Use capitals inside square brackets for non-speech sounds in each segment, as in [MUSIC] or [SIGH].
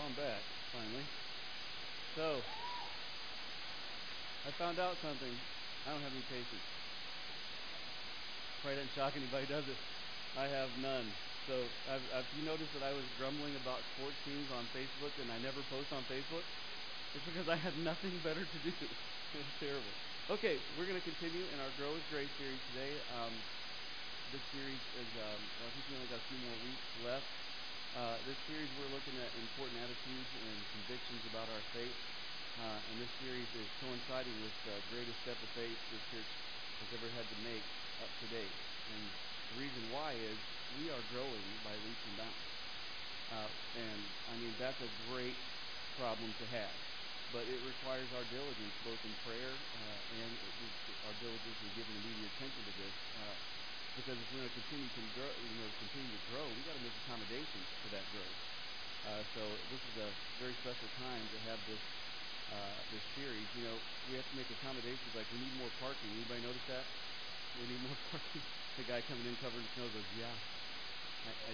I'm back, finally. So, I found out something. I don't have any patience. Probably doesn't shock anybody, does it? I have none. So, have, have you noticed that I was grumbling about sports teams on Facebook and I never post on Facebook? It's because I have nothing better to do. [LAUGHS] it's terrible. Okay, we're going to continue in our Grow in Grace series today. Um, this series is, um, well, I think we only got a few more weeks left. Uh, this series, we're looking at important attitudes and convictions about our faith. Uh, and this series is coinciding with the greatest step of faith this church has ever had to make up to date. And the reason why is we are growing by leaps and bounds. Uh, and I mean, that's a great problem to have. But it requires our diligence, both in prayer uh, and our diligence in giving immediate attention to this. Uh, because if we're going to continue to grow, you know, continue to grow, we got to make accommodations for that growth. Uh, so this is a very special time to have this uh, this series. You know, we have to make accommodations. Like we need more parking. Anybody notice that? We need [LAUGHS] more parking. the guy coming in covered in snow goes, "Yeah, I I,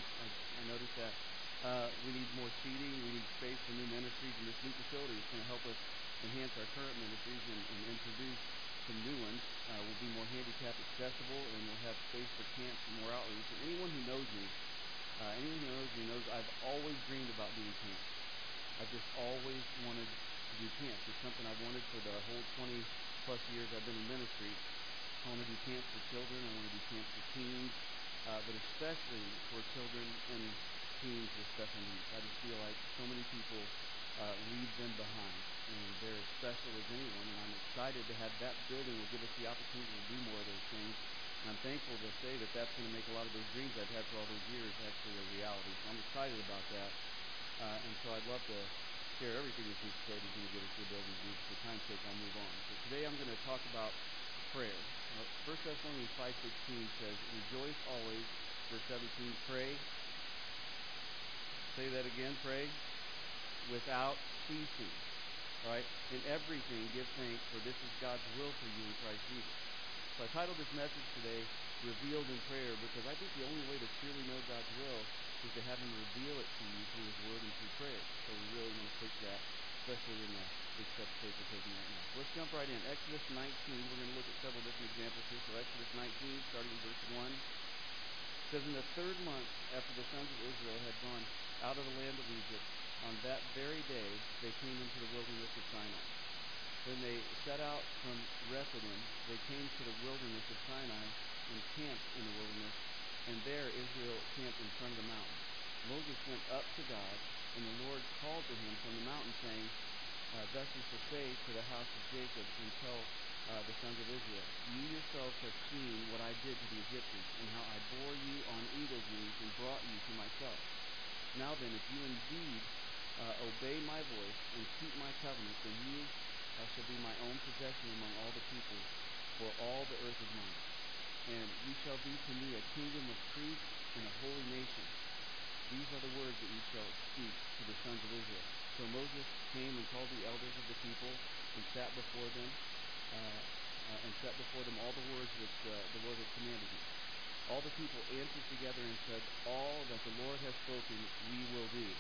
I, I noticed that." Uh, we need more seating. We need space for new ministries, and this new facility is going to help us enhance our current ministries and, and introduce some new ones. Uh, will be more handicap accessible, and we'll have space for camps and more outreach. And anyone who knows me, uh, anyone who knows me knows I've always dreamed about doing camps. I've just always wanted to do camps. It's something I've wanted for the whole 20 plus years I've been in ministry. I want to do camps for children. I want to do camps for teens, uh, but especially for children and teens with special needs. I just feel like so many people uh, leave them behind, and they're as special as anyone. And I'm excited to have that building will give us the opportunity to do more of those things. And I'm thankful to say that that's going to make a lot of those dreams I've had for all those years actually a reality. So I'm excited about that. Uh, and so I'd love to share everything this new facility is going to give us the ability to do. For time's sake, I'll move on. So today I'm going to talk about prayer. Uh, 1 Thessalonians 5.16 says, Rejoice always. Verse 17, pray. Say that again, pray without ceasing. Right? In everything, give thanks, for this is God's will for you in Christ Jesus. So I titled this message today, Revealed in Prayer, because I think the only way to truly know God's will is to have Him reveal it to you through His Word and through prayer. So we really want to take that, especially in the big step of faith we're taking right now. So let's jump right in. Exodus 19. We're going to look at several different examples here. So Exodus 19, starting in verse 1 says, In the third month after the sons of Israel had gone out of the land of Egypt, on that very day they came into the wilderness of Sinai. When they set out from Rephidim, they came to the wilderness of Sinai and camped in the wilderness, and there Israel camped in front of the mountain. Moses went up to God, and the Lord called to him from the mountain, saying, uh, Thus you shall say to the house of Jacob, and tell uh, the sons of Israel, You yourselves have seen what I did to the Egyptians, and how I bore you on eagle's wings and brought you to myself. Now then, if you indeed uh, obey my voice and keep my covenant, then you uh, shall be my own possession among all the peoples, for all the earth is mine. And you shall be to me a kingdom of priests and a holy nation. These are the words that you shall speak to the sons of Israel. So Moses came and called the elders of the people and sat before them, uh, uh, and set before them all the words which uh, the Lord had commanded him. All the people answered together and said, All that the Lord has spoken, we will do.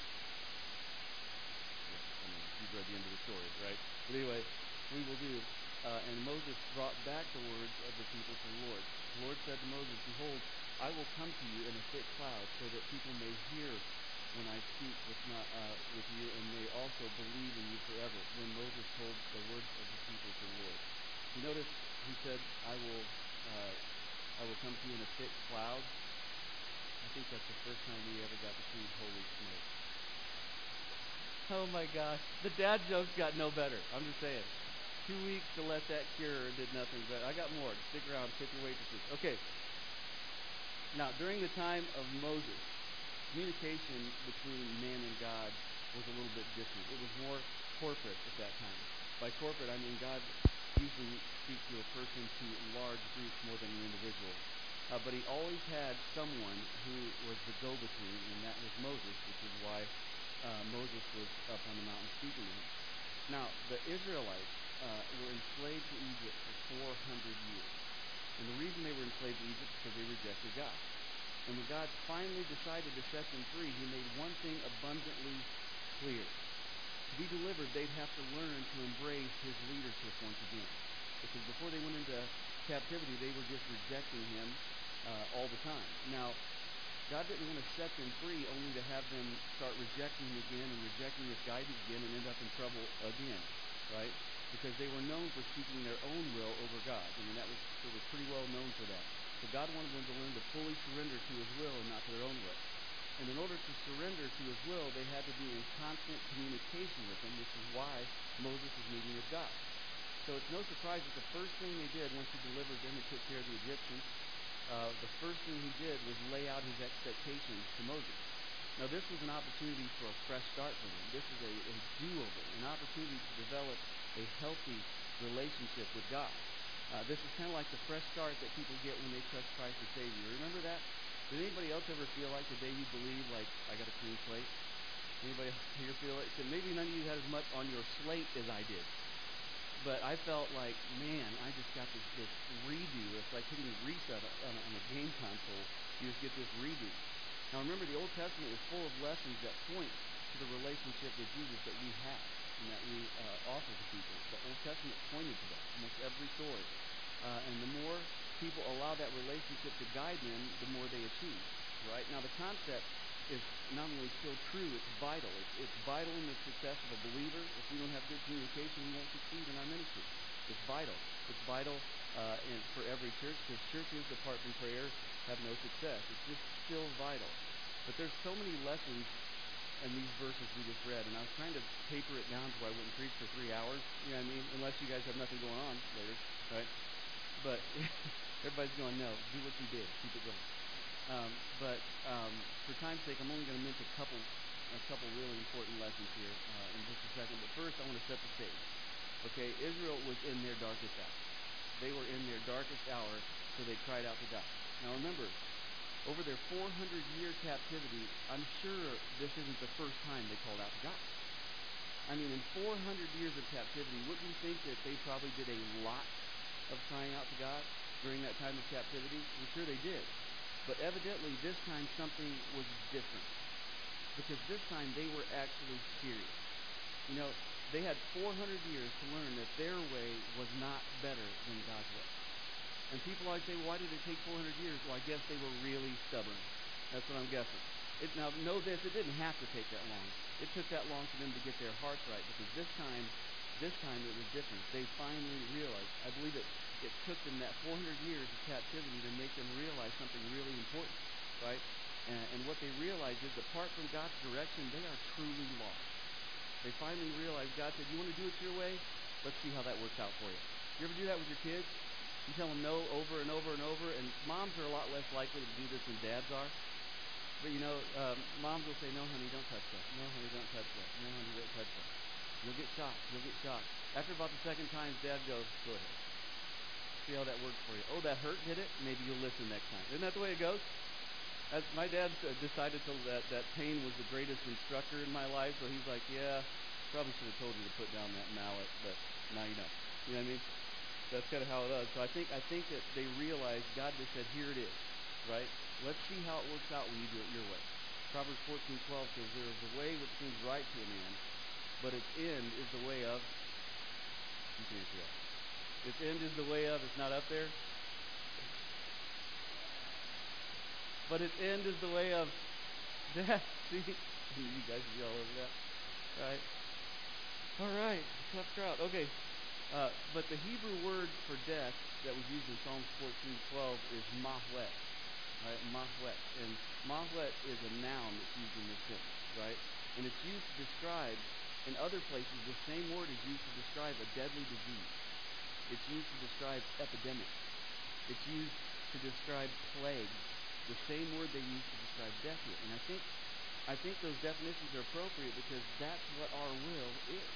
I mean, you've read the end of the story, right? But anyway, we will do. Uh, and Moses brought back the words of the people to the Lord. The Lord said to Moses, Behold, I will come to you in a thick cloud, so that people may hear when I speak with, not, uh, with you, and may also believe in you forever. Then Moses told the words of the people to the Lord. You notice he said, I will, uh, I will come to you in a thick cloud. I think that's the first time we ever got to see holy smoke. Oh my gosh. The dad jokes got no better. I'm just saying. Two weeks to let that cure did nothing but I got more. Stick around, tip your waitresses. Okay. Now, during the time of Moses, communication between man and God was a little bit different. It was more corporate at that time. By corporate, I mean God usually speaks to a person to large groups more than an individual. Uh, but he always had someone who was the go-between, and that was Moses, which is why uh, Moses was up on the mountain speaking to him. Now, the Israelites uh, were enslaved to Egypt for 400 years. And the reason they were enslaved to Egypt is because they rejected God. And when God finally decided to set them free, he made one thing abundantly clear. To be delivered, they'd have to learn to embrace his leadership once again. Because before they went into captivity, they were just rejecting him uh, all the time. Now, God didn't want to set them free only to have them start rejecting again and rejecting his guidance again and end up in trouble again, right? Because they were known for seeking their own will over God. I mean, that was it was pretty well known for that. So God wanted them to learn to fully surrender to his will and not to their own will. And in order to surrender to his will, they had to be in constant communication with him, which is why Moses is meeting with God. So it's no surprise that the first thing they did once he delivered them and took care of the Egyptians uh, the first thing he did was lay out his expectations to Moses. Now, this was an opportunity for a fresh start for them. This is a, a do over, an opportunity to develop a healthy relationship with God. Uh, this is kind of like the fresh start that people get when they trust Christ as Savior. Remember that? Did anybody else ever feel like the day you believe, like, I got a clean slate? Anybody [LAUGHS] here feel it? Maybe none of you had as much on your slate as I did but I felt like, man, I just got this this redo. It's like hitting reset on a, on a game console. You just get this redo. Now remember, the Old Testament is full of lessons that point to the relationship with Jesus that we have and that we uh, offer to people. The Old Testament pointed to that, almost every story. Uh, and the more people allow that relationship to guide them, the more they achieve. Right now, the concept is not only still true, it's vital. It's, it's vital in the success of a believer. If we don't have good communication, we won't succeed in our ministry. It's vital. It's vital uh, in, for every church because churches, apart from prayer, have no success. It's just still vital. But there's so many lessons in these verses we just read, and I was trying to taper it down to where I wouldn't preach for three hours. You know what I mean? Unless you guys have nothing going on later, right? But [LAUGHS] everybody's going, no, do what you did. Keep it going. Um, but um, for time's sake, I'm only going to mention a couple, a couple really important lessons here uh, in just a second. But first, I want to set the stage. Okay, Israel was in their darkest hour. They were in their darkest hour, so they cried out to God. Now remember, over their 400-year captivity, I'm sure this isn't the first time they called out to God. I mean, in 400 years of captivity, wouldn't you think that they probably did a lot of crying out to God during that time of captivity? I'm sure they did. But evidently, this time something was different. Because this time they were actually serious. You know, they had 400 years to learn that their way was not better than God's way. And people always say, why did it take 400 years? Well, I guess they were really stubborn. That's what I'm guessing. It, now, know this, it didn't have to take that long. It took that long for them to get their hearts right because this time, this time it was different. They finally realized. I believe it it took them that 400 years of captivity to make them realize something really important, right? And, and what they realized is apart from God's direction, they are truly lost. They finally realized God said, You want to do it your way? Let's see how that works out for you. You ever do that with your kids? You tell them no over and over and over, and moms are a lot less likely to do this than dads are. But you know, um, moms will say, "No, honey, don't touch that. No, honey, don't touch that. No, honey, don't touch that." You'll get shocked. You'll get shocked. After about the second time, dad goes, "Go ahead." See how that works for you. Oh, that hurt, did it? Maybe you'll listen next time. Isn't that the way it goes? As my dad uh, decided to, that that pain was the greatest instructor in my life, so he's like, yeah, probably should have told you to put down that mallet, but now you know. You know what I mean? That's kind of how it is. So I think I think that they realized God just said, here it is, right? Let's see how it works out when you do it your way. Proverbs 14:12 says, there is a way which seems right to a man, but its end is the way of. You can answer that. Its end is the way of. It's not up there. But its end is the way of [LAUGHS] death. See? [LAUGHS] you guys be all over that. Right? All right. Tough crowd. Okay. Uh, but the Hebrew word for death that was used in Psalms 14:12 is mahwet. Right? Mahwet. And mahwet is a noun that's used in this sentence. Right? And it's used to describe, in other places, the same word is used to describe a deadly disease. It's used to describe epidemics. It's used to describe plagues. The same word they use to describe death here. And I think, I think those definitions are appropriate because that's what our will is.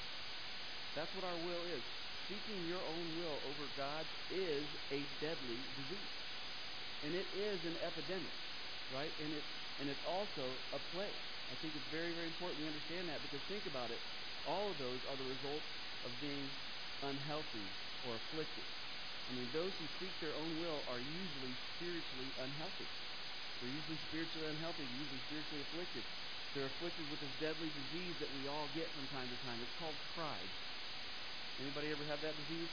That's what our will is. Seeking your own will over God is a deadly disease. And it is an epidemic, right? And it's, and it's also a plague. I think it's very, very important we understand that because think about it. All of those are the results of being unhealthy or afflicted. I mean, those who seek their own will are usually spiritually unhealthy. They're usually spiritually unhealthy. They're usually spiritually afflicted. They're afflicted with this deadly disease that we all get from time to time. It's called pride. Anybody ever have that disease?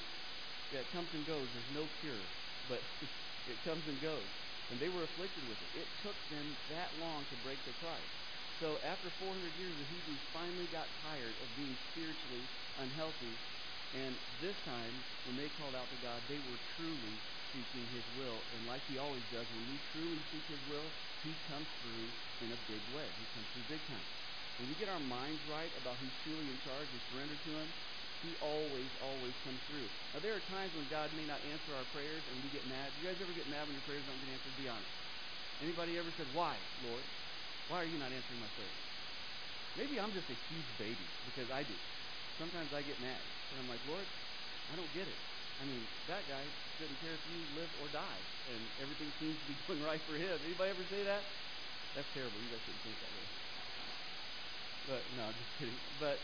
Yeah, it comes and goes. There's no cure, but [LAUGHS] it comes and goes. And they were afflicted with it. It took them that long to break their pride. So after 400 years, the Hebrews finally got tired of being spiritually unhealthy. And this time, when they called out to God, they were truly seeking His will. And like He always does, when we truly seek His will, He comes through in a big way. He comes through big time. When we get our minds right about who's truly in charge and surrender to Him, He always, always comes through. Now, there are times when God may not answer our prayers and we get mad. Do you guys ever get mad when your prayers don't get answered? Be honest. Anybody ever said, Why, Lord? Why are you not answering my prayers? Maybe I'm just a huge baby because I do. Sometimes I get mad. And I'm like, Lord, I don't get it. I mean, that guy couldn't care if you live or die, and everything seems to be [LAUGHS] going right for him. Anybody ever say that? That's terrible. You guys shouldn't think that way. But no, I'm just kidding. But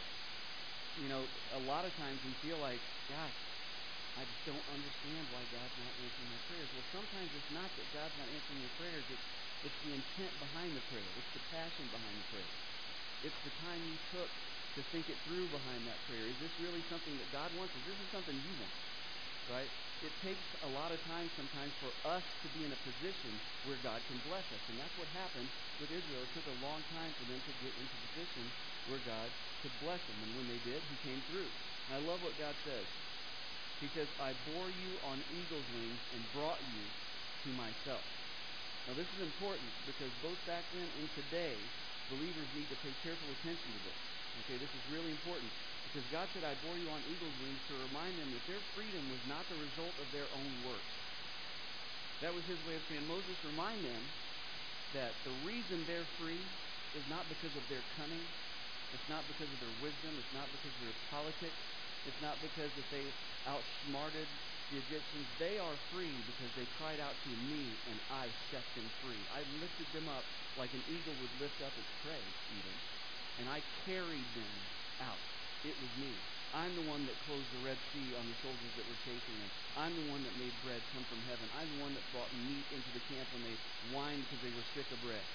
you know, a lot of times we feel like, gosh, I just don't understand why God's not answering my prayers. Well, sometimes it's not that God's not answering your prayers. It's it's the intent behind the prayer. It's the passion behind the prayer. It's the time you took to think it through behind that prayer. Is this really something that God wants? Is this something you want? right? It takes a lot of time sometimes for us to be in a position where God can bless us. And that's what happened with Israel. It took a long time for them to get into position where God could bless them. And when they did, he came through. And I love what God says. He says, I bore you on eagle's wings and brought you to myself. Now this is important because both back then and today, believers need to pay careful attention to this. Okay, this is really important. Because God said, I bore you on eagle's wings to remind them that their freedom was not the result of their own works. That was his way of saying, Moses, remind them that the reason they're free is not because of their cunning. It's not because of their wisdom. It's not because of their politics. It's not because that they outsmarted the Egyptians. They are free because they cried out to me and I set them free. I lifted them up like an eagle would lift up its prey, even. And I carried them out. It was me. I'm the one that closed the Red Sea on the soldiers that were chasing them. I'm the one that made bread come from heaven. I'm the one that brought meat into the camp when they whined because they were sick of bread.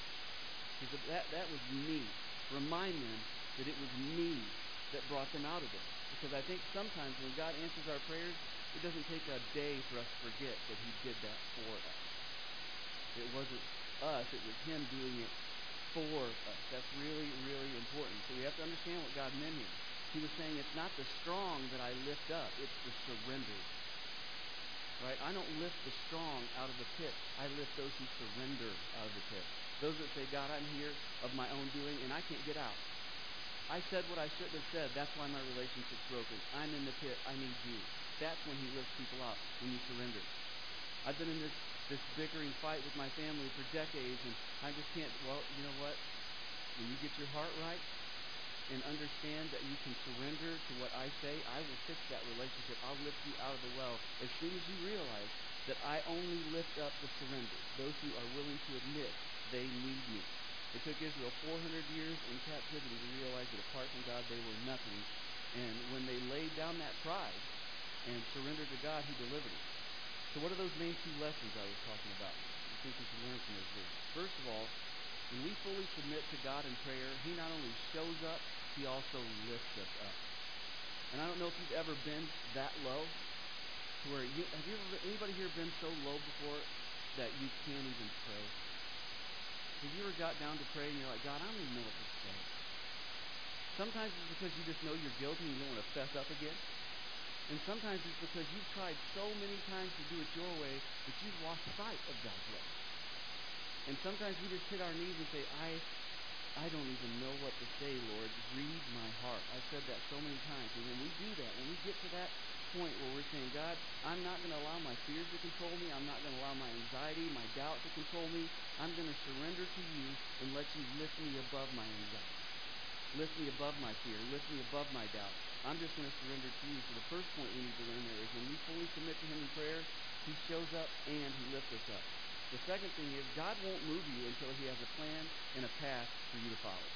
Said, that, that was me. Remind them that it was me that brought them out of it. Because I think sometimes when God answers our prayers, it doesn't take a day for us to forget that he did that for us. It wasn't us, it was him doing it for us. Uh, that's really, really important. So we have to understand what God meant here. He was saying it's not the strong that I lift up, it's the surrendered. Right? I don't lift the strong out of the pit. I lift those who surrender out of the pit. Those that say, God, I'm here of my own doing and I can't get out. I said what I shouldn't have said. That's why my relationship's broken. I'm in the pit. I need you. That's when he lifts people out, when you surrender. I've been in this, this bickering fight with my family for decades, and I just can't. Well, you know what? When you get your heart right, and understand that you can surrender to what I say, I will fix that relationship. I'll lift you out of the well as soon as you realize that I only lift up the surrender, those who are willing to admit they need me. It took Israel 400 years in captivity to realize that apart from God, they were nothing. And when they laid down that pride and surrendered to God, He delivered them. So, what are those main two lessons I was talking about? I think we should learn from those verses. First of all, when we fully submit to God in prayer, He not only shows up, He also lifts us up. And I don't know if you've ever been that low to where you have you ever anybody here been so low before that you can't even pray? Have you ever got down to pray and you're like, God, I don't even know what to say? Sometimes it's because you just know you're guilty and you don't want to fess up again. And sometimes it's because you've tried so many times to do it your way that you've lost sight of God's way. And sometimes we just hit our knees and say, I, I don't even know what to say, Lord. Read my heart. I've said that so many times. And when we do that, when we get to that point where we're saying, God, I'm not going to allow my fears to control me. I'm not going to allow my anxiety, my doubt to control me. I'm going to surrender to you and let you lift me above my anxiety. Lift me above my fear. Lift me above my doubt. I'm just going to surrender to you. So the first point we need to learn there is when we fully submit to him in prayer, he shows up and he lifts us up. The second thing is God won't move you until he has a plan and a path for you to follow.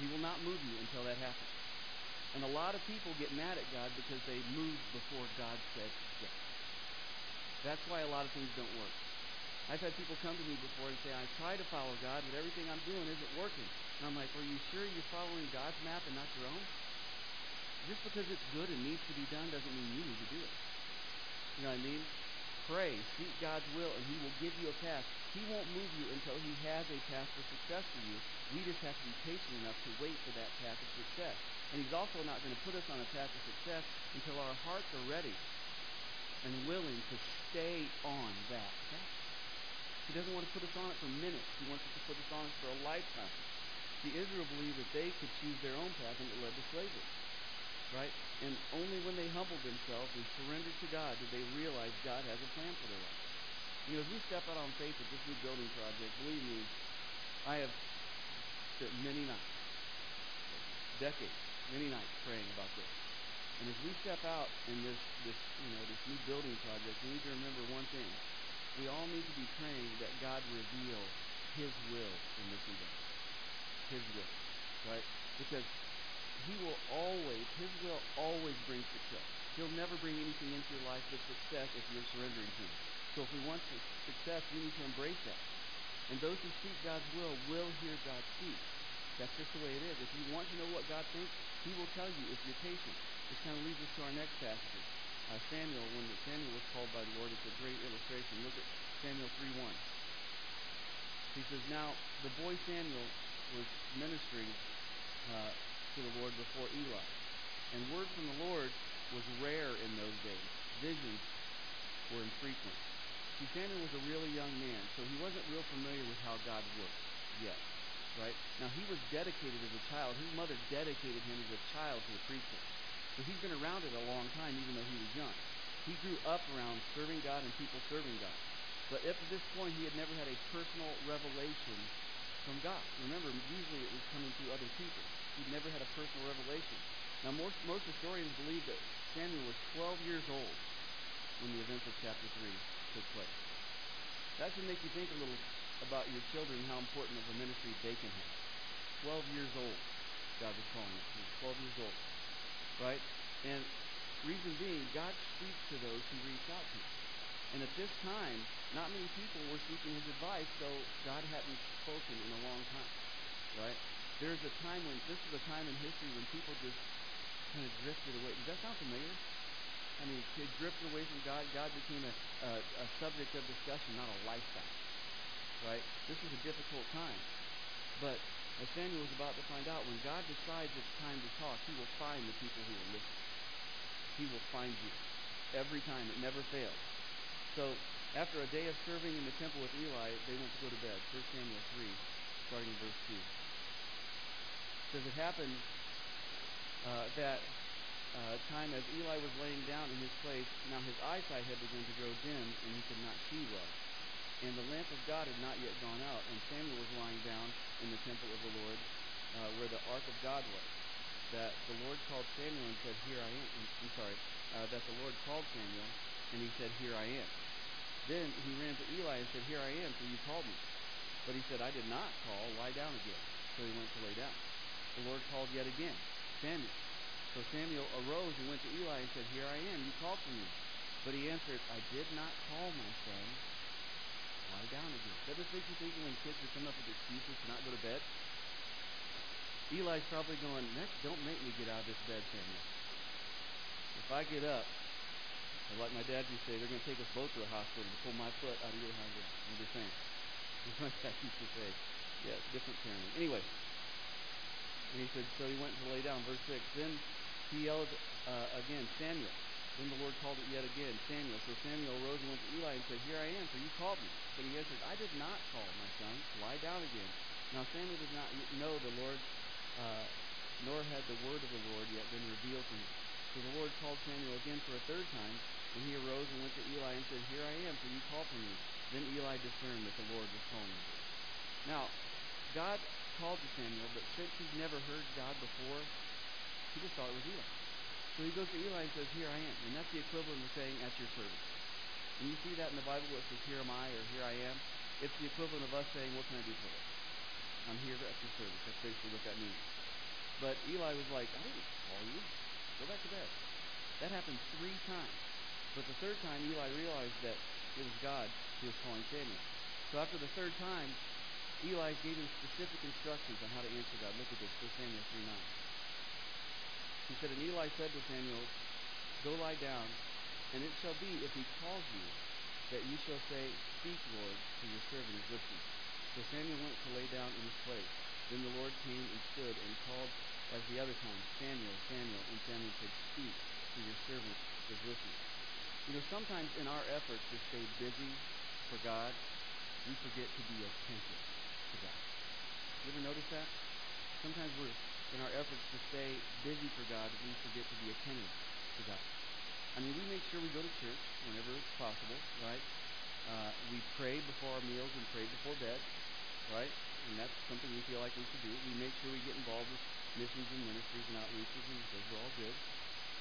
He will not move you until that happens. And a lot of people get mad at God because they moved before God said yes. That's why a lot of things don't work. I've had people come to me before and say, I try to follow God, but everything I'm doing isn't working. And I'm like, Are you sure you're following God's map and not your own? Just because it's good and needs to be done doesn't mean you need to do it. You know what I mean? Pray, seek God's will, and He will give you a path. He won't move you until He has a path for success for you. We just have to be patient enough to wait for that path of success. And He's also not going to put us on a path of success until our hearts are ready and willing to stay on that path. He doesn't want to put us on it for minutes. He wants us to put us on it for a lifetime. See, Israel believed that they could choose their own path and it led to slavery right? And only when they humbled themselves and surrendered to God did they realize God has a plan for their life. You know, as we step out on faith with this new building project, believe me, I have spent many nights, decades, many nights praying about this. And as we step out in this, this, you know, this new building project, we need to remember one thing. We all need to be praying that God reveal His will in this endeavor. His will, right? Because he will always, His will always bring success. He'll never bring anything into your life but success if you're surrendering to Him. So if we want success, we need to embrace that. And those who seek God's will will hear God speak. That's just the way it is. If you want to know what God thinks, He will tell you if you're patient. This kind of leads us to our next passage. Uh, Samuel, when Samuel was called by the Lord, it's a great illustration. Look at Samuel 3.1. He says, Now the boy Samuel was ministering uh, to the Lord before Eli. And word from the Lord was rare in those days. Visions were infrequent. Samuel was a really young man, so he wasn't real familiar with how God worked yet. Right? Now, he was dedicated as a child. His mother dedicated him as a child to the priesthood. So he's been around it a long time, even though he was young. He grew up around serving God and people serving God. But up to this point, he had never had a personal revelation from God. Remember, usually it was coming through other people. He'd never had a personal revelation. Now, most, most historians believe that Samuel was 12 years old when the events of chapter 3 took place. That should make you think a little about your children, and how important of a ministry they can have. 12 years old, God was calling him. He was 12 years old, right? And reason being, God speaks to those who reach out to him. And at this time, not many people were seeking his advice, so God hadn't spoken in a long time, right? There's a time when, this is a time in history when people just kind of drifted away. Does that sound familiar? I mean, they drifted away from God. God became a, a, a subject of discussion, not a lifestyle, right? This is a difficult time. But as Samuel was about to find out, when God decides it's time to talk, he will find the people who will listen. He will find you. Every time. It never fails. So after a day of serving in the temple with Eli, they went to go to bed. 1 Samuel 3, starting verse 2 says it happened uh, that uh, time as Eli was laying down in his place, now his eyesight had begun to grow dim, and he could not see well. And the lamp of God had not yet gone out, and Samuel was lying down in the temple of the Lord, uh, where the ark of God was. That the Lord called Samuel and said, "Here I am." I'm sorry. Uh, that the Lord called Samuel, and he said, "Here I am." Then he ran to Eli and said, "Here I am, for you called me." But he said, "I did not call. Lie down again." So he went to lay down the Lord called yet again, Samuel. So Samuel arose and went to Eli and said, Here I am, you called for me. But he answered, I did not call my son. Lie down again. Does this make you think when kids are coming up with excuses to not go to bed? Eli's probably going, Next, don't make me get out of this bed, Samuel. If I get up, or like my dad used to say, they're going to take us both to the hospital to pull my foot out of your leg. I'm just saying. [LAUGHS] As my dad used to say. Yeah, different parenting. Anyway, and he said, so he went to lay down. Verse 6. Then he yelled uh, again, Samuel. Then the Lord called it yet again, Samuel. So Samuel rose and went to Eli and said, Here I am, for you called me. But he answered, I did not call, my son. Lie down again. Now Samuel did not know the Lord, uh, nor had the word of the Lord yet been revealed to him. So the Lord called Samuel again for a third time, and he arose and went to Eli and said, Here I am, for you called for me. Then Eli discerned that the Lord was calling him. Now, God called to Samuel, but since he'd never heard God before, he just thought it was Eli. So he goes to Eli and says, Here I am. And that's the equivalent of saying, At your service. When you see that in the Bible where it says, Here am I or Here I am, it's the equivalent of us saying, What can I do for you? I'm here at your service. That's basically what that means. But Eli was like, I didn't call you. Go back to bed. That happened three times. But the third time, Eli realized that it was God who was calling Samuel. So after the third time, Eli gave him specific instructions on how to answer God. Look at this, 1 Samuel 3 9. He said, And Eli said to Samuel, Go lie down, and it shall be, if he calls you, that you shall say, Speak, Lord, for your servant is listening. So Samuel went to lay down in his place. Then the Lord came and stood and called as the other time, Samuel, Samuel. And Samuel said, Speak, for your servant is listening. You know, sometimes in our efforts to stay busy for God, we forget to be attentive to. You ever notice that? Sometimes we're in our efforts to stay busy for God, we forget to be attentive to God. I mean, we make sure we go to church whenever it's possible, right? Uh, we pray before our meals and pray before bed, right? And that's something we feel like we should do. We make sure we get involved with missions and ministries and outreaches, and those are all good.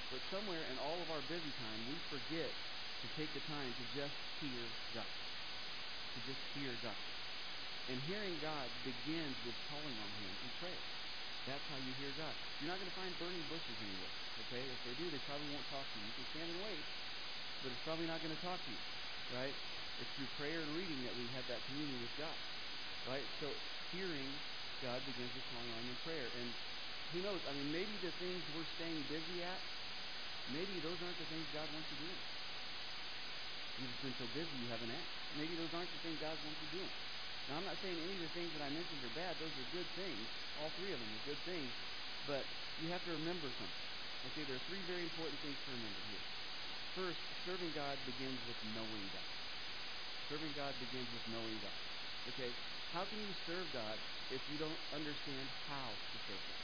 But somewhere in all of our busy time, we forget to take the time to just hear God. To just hear God. And hearing God begins with calling on Him in prayer. That's how you hear God. You're not going to find burning bushes anywhere. Okay? If they do, they probably won't talk to you. You can stand and wait, but it's probably not going to talk to you. Right? It's through prayer and reading that we have that communion with God. Right? So hearing God begins with calling on Him in prayer. And who knows? I mean, maybe the things we're staying busy at, maybe those aren't the things God wants you doing. You've been so busy you haven't asked. Maybe those aren't the things God wants you doing. Now, I'm not saying any of the things that I mentioned are bad. Those are good things. All three of them are good things. But you have to remember something. Okay, there are three very important things to remember here. First, serving God begins with knowing God. Serving God begins with knowing God. Okay, how can you serve God if you don't understand how to serve God?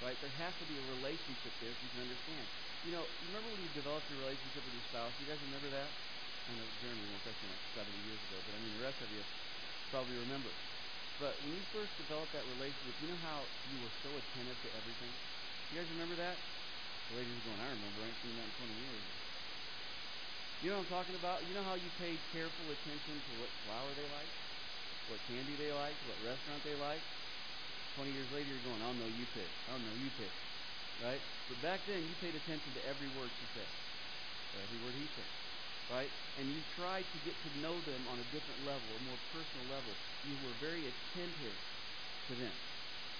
Right? There has to be a relationship there so you can understand. You know, remember when you developed your relationship with your spouse? You guys remember that? I know Jeremy won't. That's been like 70 years ago, but I mean the rest of you probably remember. But when you first developed that relationship, you know how you were so attentive to everything? You guys remember that? The ladies going, I remember. I ain't seen that in 20 years. You know what I'm talking about? You know how you paid careful attention to what flower they like, what candy they like, what restaurant they like? 20 years later, you're going, I'll know you pick. I'll know you pick. Right? But back then, you paid attention to every word she said, every word he said right? And you tried to get to know them on a different level, a more personal level. You were very attentive to them.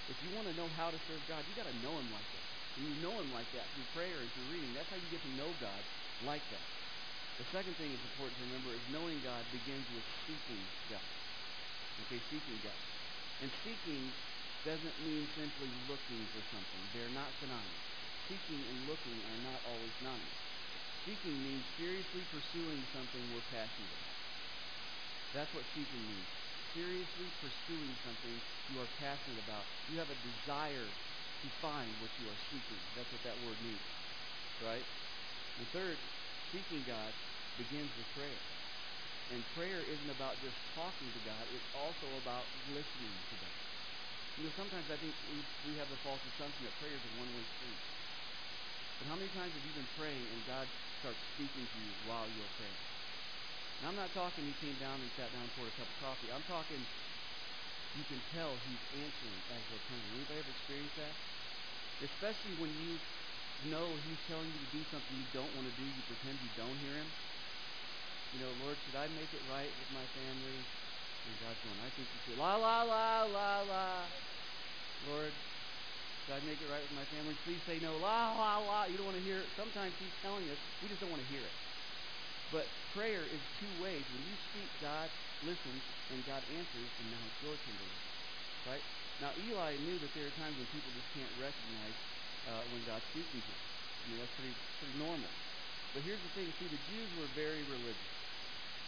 If you want to know how to serve God, you got to know Him like that. And you know Him like that through prayer and through reading. That's how you get to know God like that. The second thing that's important to remember is knowing God begins with seeking God. Okay, seeking God. And seeking doesn't mean simply looking for something. They're not synonymous. Seeking and looking are not always synonymous. Seeking means seriously pursuing something we're passionate about. That's what seeking means. Seriously pursuing something you are passionate about. You have a desire to find what you are seeking. That's what that word means. Right? And third, seeking God begins with prayer. And prayer isn't about just talking to God, it's also about listening to God. You know, sometimes I think we, we have the false assumption that prayer is a one way street. But how many times have you been praying and God starts speaking to you while you're praying? Now, I'm not talking he came down and sat down and poured a cup of coffee. I'm talking you can tell he's answering as you're praying. Anybody ever experienced that? Especially when you know he's telling you to do something you don't want to do, you pretend you don't hear him. You know, Lord, should I make it right with my family? And God's going, I think you should. La, la, la, la, la. I make it right with my family? Please say no. La, la, la. You don't want to hear it. Sometimes he's telling us. We just don't want to hear it. But prayer is two ways. When you speak, God listens and God answers, and now it's your turn. Right? Now, Eli knew that there are times when people just can't recognize uh, when God's speaking to them. I mean, that's pretty, pretty normal. But here's the thing. See, the Jews were very religious.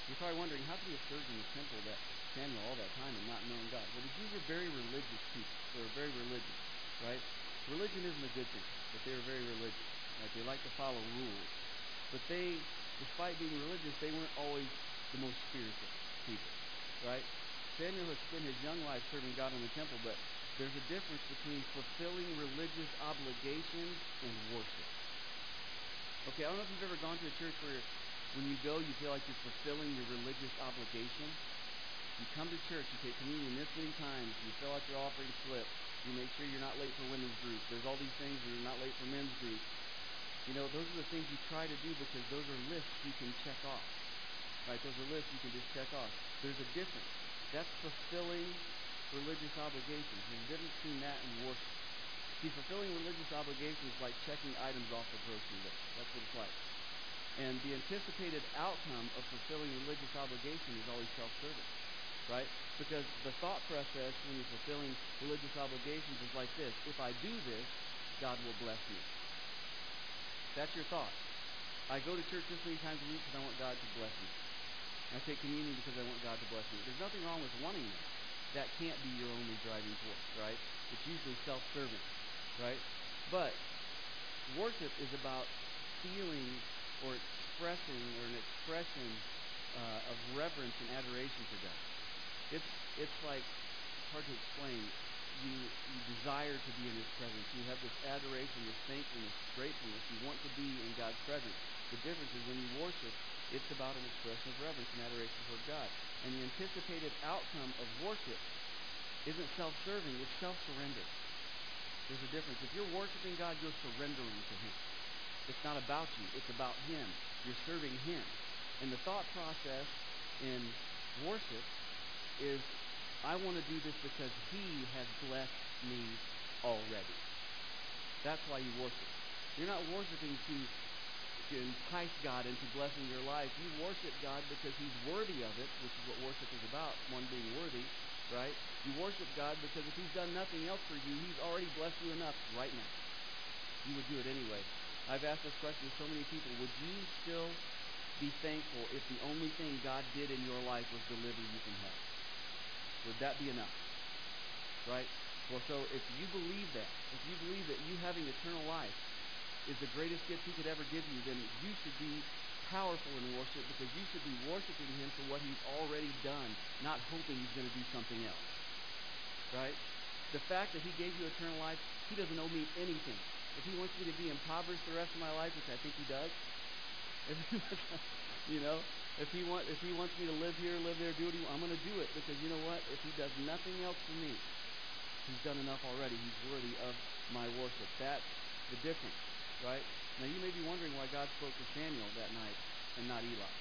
You're probably wondering, how could he have served in the temple that Samuel all that time and not known God? Well, the Jews were very religious people. They were very religious right? Religion isn't a good thing, but they were very religious. Right? They like to follow rules. But they, despite being religious, they weren't always the most spiritual people. Right? Samuel has spent his young life serving God in the temple, but there's a difference between fulfilling religious obligations and worship. Okay, I don't know if you've ever gone to a church where when you go, you feel like you're fulfilling your religious obligation. You come to church, you take communion this many times, you fill out your offering slip, you make sure you're not late for women's group. There's all these things you're not late for men's group. You know, those are the things you try to do because those are lists you can check off. Right? Those are lists you can just check off. There's a difference. That's fulfilling religious obligations. There's a difference between that and worship. See, fulfilling religious obligations is like checking items off the grocery list. That's what it's like. And the anticipated outcome of fulfilling religious obligation is always self-serving, right? Because the thought process when you're fulfilling religious obligations is like this. If I do this, God will bless me. That's your thought. I go to church this many times a week because I want God to bless me. I take communion because I want God to bless me. There's nothing wrong with wanting that. That can't be your only driving force, right? It's usually self-serving, right? But worship is about feeling or expressing or an expression uh, of reverence and adoration for God. It's it's like hard to explain. You you desire to be in His presence. You have this adoration, this thankfulness, gratefulness. You want to be in God's presence. The difference is when you worship, it's about an expression of reverence and adoration toward God. And the anticipated outcome of worship isn't self-serving, it's self-surrender. There's a difference. If you're worshiping God, you're surrendering to Him. It's not about you, it's about Him. You're serving Him. And the thought process in worship is I want to do this because He has blessed me already. That's why you worship. You're not worshiping to to entice God into blessing your life. You worship God because He's worthy of it, which is what worship is about, one being worthy, right? You worship God because if He's done nothing else for you, He's already blessed you enough right now. You would do it anyway. I've asked this question to so many people. Would you still be thankful if the only thing God did in your life was deliver you from hell? Would that be enough? Right? Well, so if you believe that, if you believe that you having eternal life is the greatest gift he could ever give you, then you should be powerful in worship because you should be worshiping him for what he's already done, not hoping he's going to do something else. Right? The fact that he gave you eternal life, he doesn't owe me anything. If he wants me to be impoverished the rest of my life, which I think he does, [LAUGHS] you know, if he want, if he wants me to live here, live there, do what he, I'm going to do it because you know what? If he does nothing else for me, he's done enough already. He's worthy of my worship. That's the difference right? Now you may be wondering why God spoke to Samuel that night and not Eli.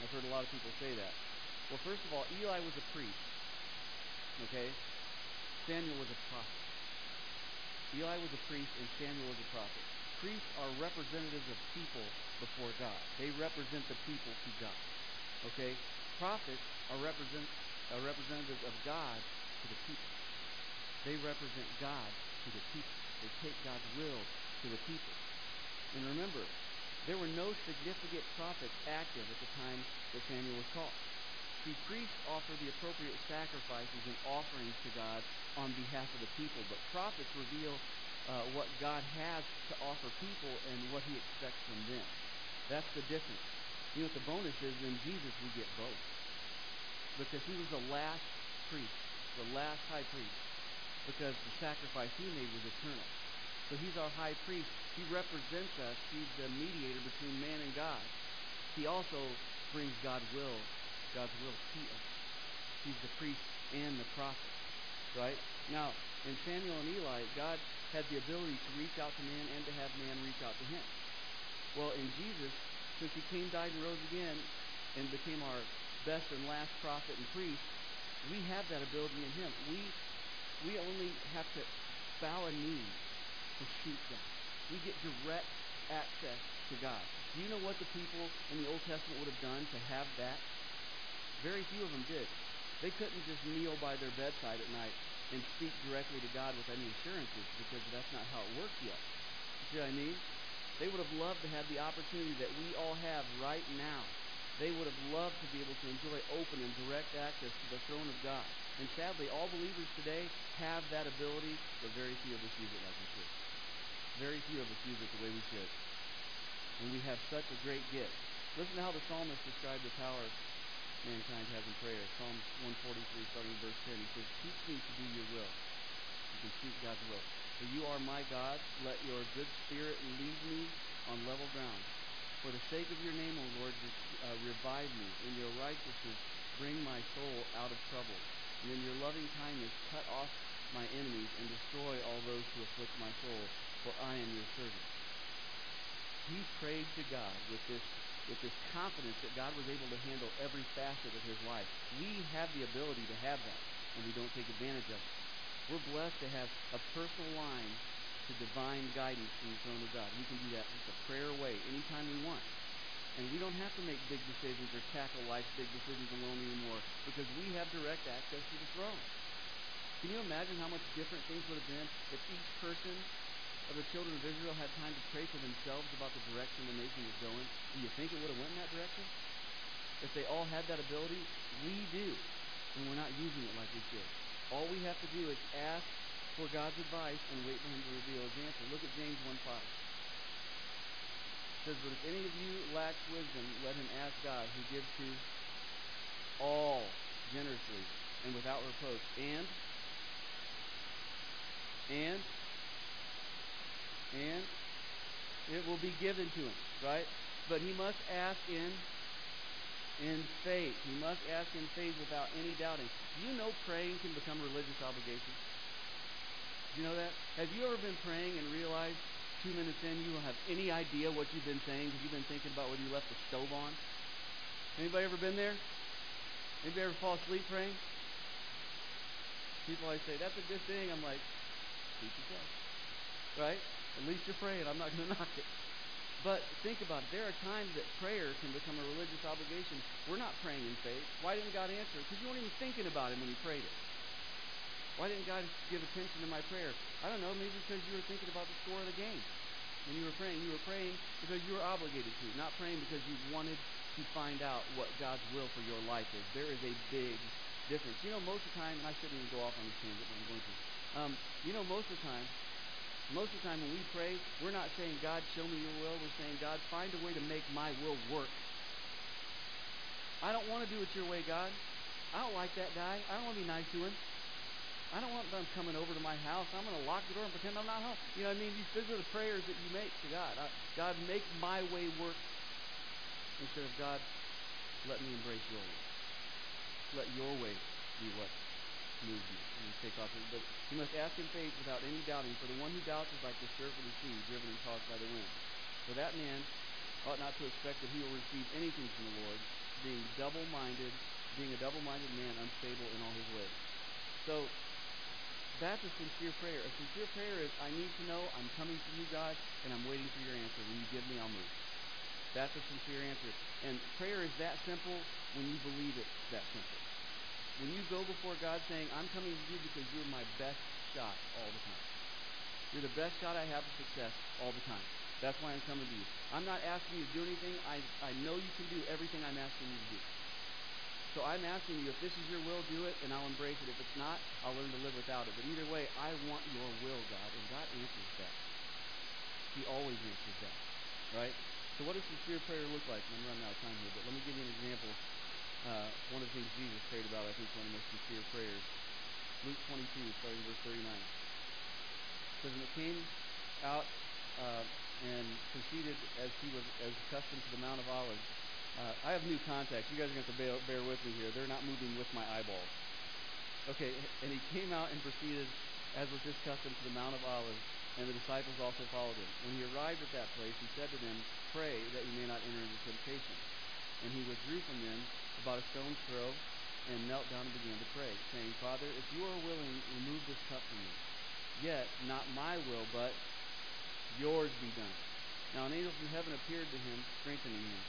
I've heard a lot of people say that. Well, first of all, Eli was a priest. Okay? Samuel was a prophet. Eli was a priest and Samuel was a prophet. Priests are representatives of people before God. They represent the people to God. Okay? Prophets are represent, are representatives of God to the people. They represent God to the people. They take God's will to the people. And remember, there were no significant prophets active at the time that Samuel was called. See, priests offer the appropriate sacrifices and offerings to God on behalf of the people, but prophets reveal uh, what God has to offer people and what he expects from them. That's the difference. You know what the bonus is? In Jesus, we get both. Because he was the last priest, the last high priest, because the sacrifice he made was eternal. So he's our high priest. He represents us. He's the mediator between man and God. He also brings God's will, God's will to us. He's the priest and the prophet, right? Now, in Samuel and Eli, God had the ability to reach out to man and to have man reach out to him. Well, in Jesus, since he came, died, and rose again, and became our best and last prophet and priest, we have that ability in him. We we only have to bow a knee to seek God. We get direct access to God. Do you know what the people in the Old Testament would have done to have that? Very few of them did. They couldn't just kneel by their bedside at night and speak directly to God with any assurances because that's not how it works yet. See what I mean? They would have loved to have the opportunity that we all have right now. They would have loved to be able to enjoy open and direct access to the throne of God. And sadly, all believers today have that ability, but very few of us use it like we should. Very few of us use it the way we should. And we have such a great gift. Listen to how the psalmist described the power mankind has in prayer. Psalm 143, starting in verse 10, he says, Teach me to do your will. You can seek God's will. For you are my God. Let your good spirit lead me on level ground. For the sake of your name, O Lord, uh, revive me. In your righteousness, bring my soul out of trouble. And in your loving kindness, cut off my enemies and destroy all those who afflict my soul for I am your servant. He prayed to God with this with this confidence that God was able to handle every facet of his life. We have the ability to have that, and we don't take advantage of it. We're blessed to have a personal line to divine guidance from the throne of God. We can do that just a prayer away anytime we want. And we don't have to make big decisions or tackle life's big decisions alone anymore because we have direct access to the throne. Can you imagine how much different things would have been if each person of the children of Israel had time to pray for themselves about the direction the nation was going? Do you think it would have went in that direction? If they all had that ability, we do, and we're not using it like we should. All we have to do is ask for God's advice and wait for Him to reveal His answer. Look at James 1 5. It says, But if any of you lacks wisdom, let him ask God, who gives to all generously and without reproach. And and and it will be given to him, right? But he must ask in in faith. He must ask in faith without any doubting. You know praying can become a religious obligation? Do you know that? Have you ever been praying and realized two minutes in you don't have any idea what you've been saying because you've been thinking about whether you left the stove on? Anybody ever been there? Anybody ever fall asleep praying? People always say, that's a good thing. I'm like, suit yourself. Right? At least you're praying. I'm not going [LAUGHS] to knock it. But think about it. There are times that prayer can become a religious obligation. We're not praying in faith. Why didn't God answer? Because you weren't even thinking about Him when you prayed it. Why didn't God give attention to my prayer? I don't know. Maybe because you were thinking about the score of the game when you were praying. You were praying because you were obligated to, not praying because you wanted to find out what God's will for your life is. There is a big difference. You know, most of the time, and I shouldn't even go off on this tangent, but I'm going to. Um, you know, most of the time, most of the time when we pray, we're not saying, God, show me your will. We're saying, God, find a way to make my will work. I don't want to do it your way, God. I don't like that guy. I don't want to be nice to him. I don't want them coming over to my house. I'm going to lock the door and pretend I'm not home. You know what I mean? These, are the prayers that you make to God. I, God, make my way work instead of God, let me embrace your way. Let your way be what moves me. And take off. But you must ask in faith without any doubting. For the one who doubts is like the surf of the sea, driven and tossed by the wind. For that man ought not to expect that he will receive anything from the Lord, being double-minded, being a double-minded man, unstable in all his ways. So that's a sincere prayer. A sincere prayer is, I need to know, I'm coming to you, God, and I'm waiting for your answer. When you give me, I'll move. That's a sincere answer. And prayer is that simple when you believe it's that simple when you go before God saying, I'm coming to you because you're my best shot all the time. You're the best shot I have of success all the time. That's why I'm coming to you. I'm not asking you to do anything. I, I know you can do everything I'm asking you to do. So I'm asking you, if this is your will, do it, and I'll embrace it. If it's not, I'll learn to live without it. But either way, I want your will, God, and God answers that. He always answers that, right? So what does sincere prayer look like? And I'm running out of time here, but let me give you an example uh, one of the things Jesus prayed about, I think, one of the most sincere prayers. Luke 22, starting verse 39. It says, And it came out uh, and proceeded as he was as accustomed to the Mount of Olives. Uh, I have new contacts. You guys are going to have to bear, bear with me here. They're not moving with my eyeballs. Okay, [LAUGHS] and he came out and proceeded, as was his custom, to the Mount of Olives, and the disciples also followed him. When he arrived at that place, he said to them, Pray that you may not enter into temptation. And he withdrew from them about a stone's throw and knelt down and began to pray, saying, Father, if you are willing, remove this cup from me. Yet not my will, but yours be done. Now an angel from heaven appeared to him, strengthening him.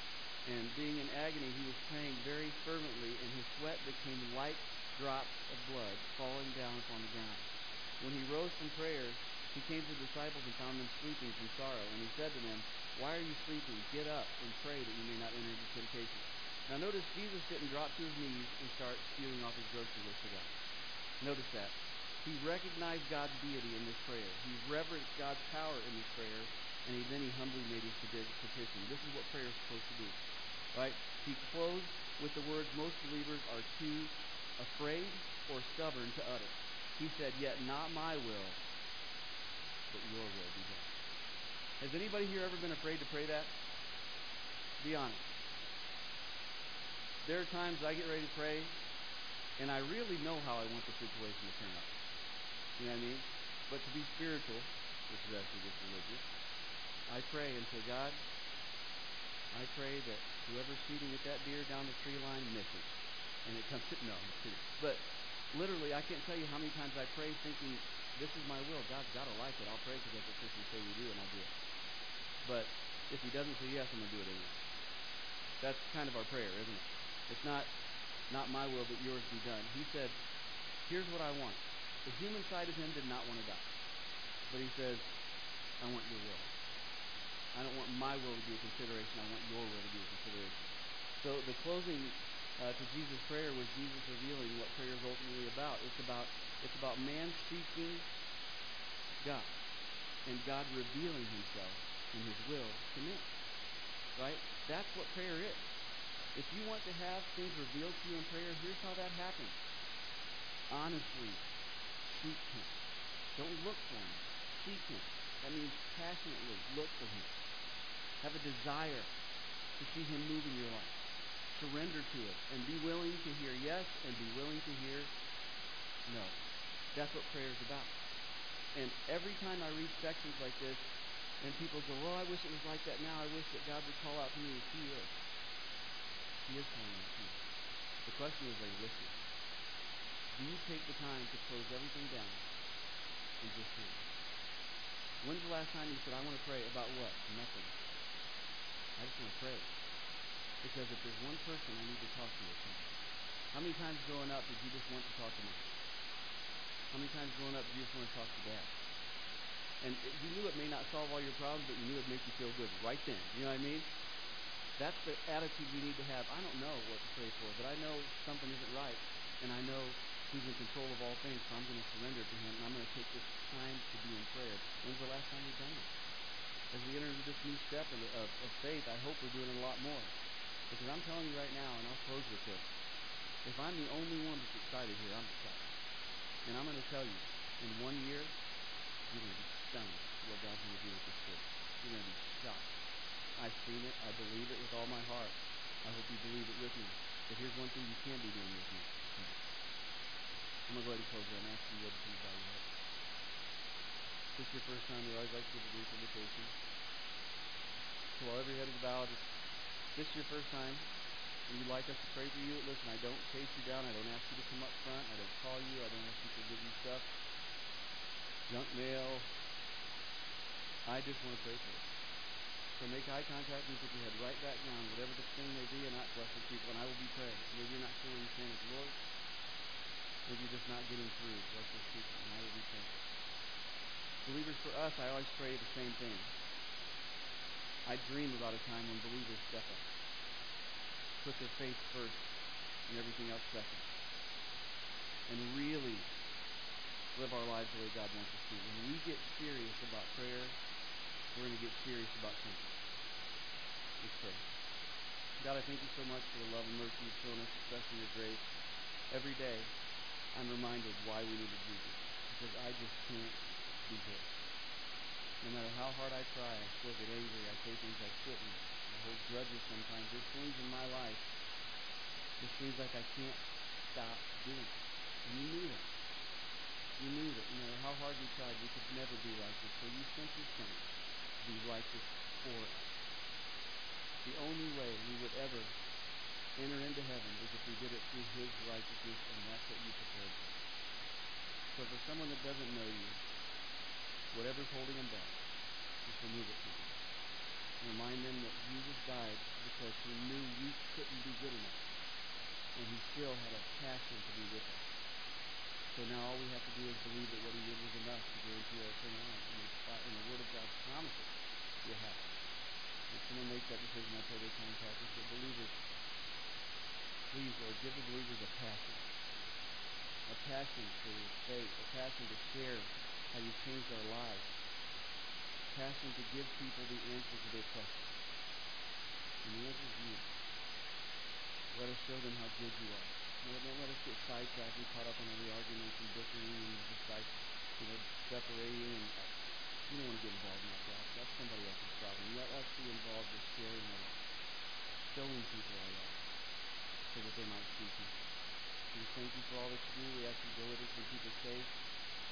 And being in agony, he was praying very fervently, and his sweat became like drops of blood falling down upon the ground. When he rose from prayer, he came to the disciples and found them sleeping from sorrow. And he said to them, Why are you sleeping? Get up and pray that you may not enter into temptation. Now notice Jesus didn't drop to his knees and start spewing off his grocery list to God. Notice that. He recognized God's deity in this prayer. He reverenced God's power in this prayer, and he, then he humbly made his petition. This is what prayer is supposed to do. Right? He closed with the words most believers are too afraid or stubborn to utter. He said, Yet not my will, but your will be done. Has anybody here ever been afraid to pray that? Be honest. There are times I get ready to pray, and I really know how I want the situation to turn out. You know what I mean? But to be spiritual, which is actually just religious, I pray and say, God, I pray that whoever's shooting at that deer down the tree line misses. And it comes to, [LAUGHS] no, I'm kidding. But literally, I can't tell you how many times I pray thinking, this is my will. God's got to like it. I'll pray because that's what Christians say we do, and I'll do it. But if he doesn't say yes, I'm going to do it anyway. That's kind of our prayer, isn't it? It's not, not my will, but yours be done. He said, here's what I want. The human side of him did not want to die. But he says, I want your will. I don't want my will to be a consideration. I want your will to be a consideration. So the closing uh, to Jesus' prayer was Jesus revealing what prayer is ultimately about. It's about it's about man seeking God and God revealing Himself in His will to men. Right? That's what prayer is. If you want to have things revealed to you in prayer, here's how that happens. Honestly, seek Him. Don't look for Him. Seek Him. That means passionately look for Him. Have a desire to see Him move in your life. Surrender to it and be willing to hear yes and be willing to hear no. That's what prayer is about. And every time I read sections like this, and people go, well, I wish it was like that now. I wish that God would call out to me." He is. He is calling out to. The question is, are you listening? Do you take the time to close everything down and just hear? When's the last time you said, "I want to pray about what"? Nothing. I just want to pray. Because if there's one person I need to talk to, it's him. How many times growing up did you just want to talk to mom? How many times growing up did you just want to talk to dad? And it, you knew it may not solve all your problems, but you knew it would make you feel good right then. You know what I mean? That's the attitude we need to have. I don't know what to pray for, but I know something isn't right, and I know who's in control of all things, so I'm going to surrender to him, and I'm going to take this time to be in prayer. When's the last time you've done that? as we enter into this new step of, of, of faith, I hope we're doing it a lot more. Because I'm telling you right now, and I'll close with this. If I'm the only one that's excited here, I'm excited. And I'm going to tell you, in one year, you're going to be stunned what God's going to do with this church. You're going to be. I've seen it. I believe it with all my heart. I hope you believe it with me. But here's one thing you can be doing with me. I'm going to go ahead and close there. I'm asking you to please bow your head this your first time, we always like to give a brief invitation. So while every head is bowed, if this is your first time and you'd like us to pray for you, listen, I don't chase you down. I don't ask you to come up front. I don't call you. I don't ask you to give you stuff. Junk mail. I just want to pray for you. So make eye contact and put your head right back down, whatever the thing may be, and not blessing people, and I will be praying. Maybe you're not sure where you stand with the Lord. Maybe you're just not getting through. Bless those people, and I will be praying. Believers, for us, I always pray the same thing. I dream about a time when believers step up, put their faith first, and everything else second, and really live our lives the way God wants us to. When we get serious about prayer, we're going to get serious about something. Let's pray. God, I thank you so much for the love and mercy you've shown us, especially your grace. Every day, I'm reminded why we needed Jesus, because I just can't be good. No matter how hard I try, I still get angry. I say things I shouldn't. I hold grudges sometimes. There's things in my life that seems like I can't stop doing. And you knew that. You knew that no matter how hard we tried, we could never be righteous. So you sent your son to be righteous for us. The only way we would ever enter into heaven is if we did it through his righteousness, and that's what you prepared for. So for someone that doesn't know you, whatever's holding them back, just remove it from them. Remind them that Jesus died because he knew we couldn't be good enough. And he still had a passion to be with us. So now all we have to do is believe that what he did was enough to guarantee our eternal life. And, and the Word of God promises we'll have. If someone makes that decision, pray they contact us. But believers, please, Lord, give the believers a passion. A passion for your faith, a passion to share how you've changed our lives. A passion to give people the answer to their questions. And the answer is you. Let us show them how good you are. Don't let us get sidetracked and caught up on all the arguments and bickering and just like, you know, separating. And uh, we don't want to get involved in that, God. That's somebody else's problem. Let us be involved with sharing our love, showing people our love, so that they might see people. We thank you for all that you do. We ask you go with us and keep us safe.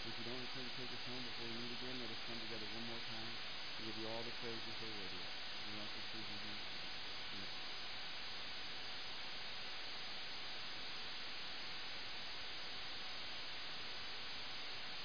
If you don't return to take us home before we meet again, let us come together one more time and give you all the praise you're so worthy. In the Jesus' name.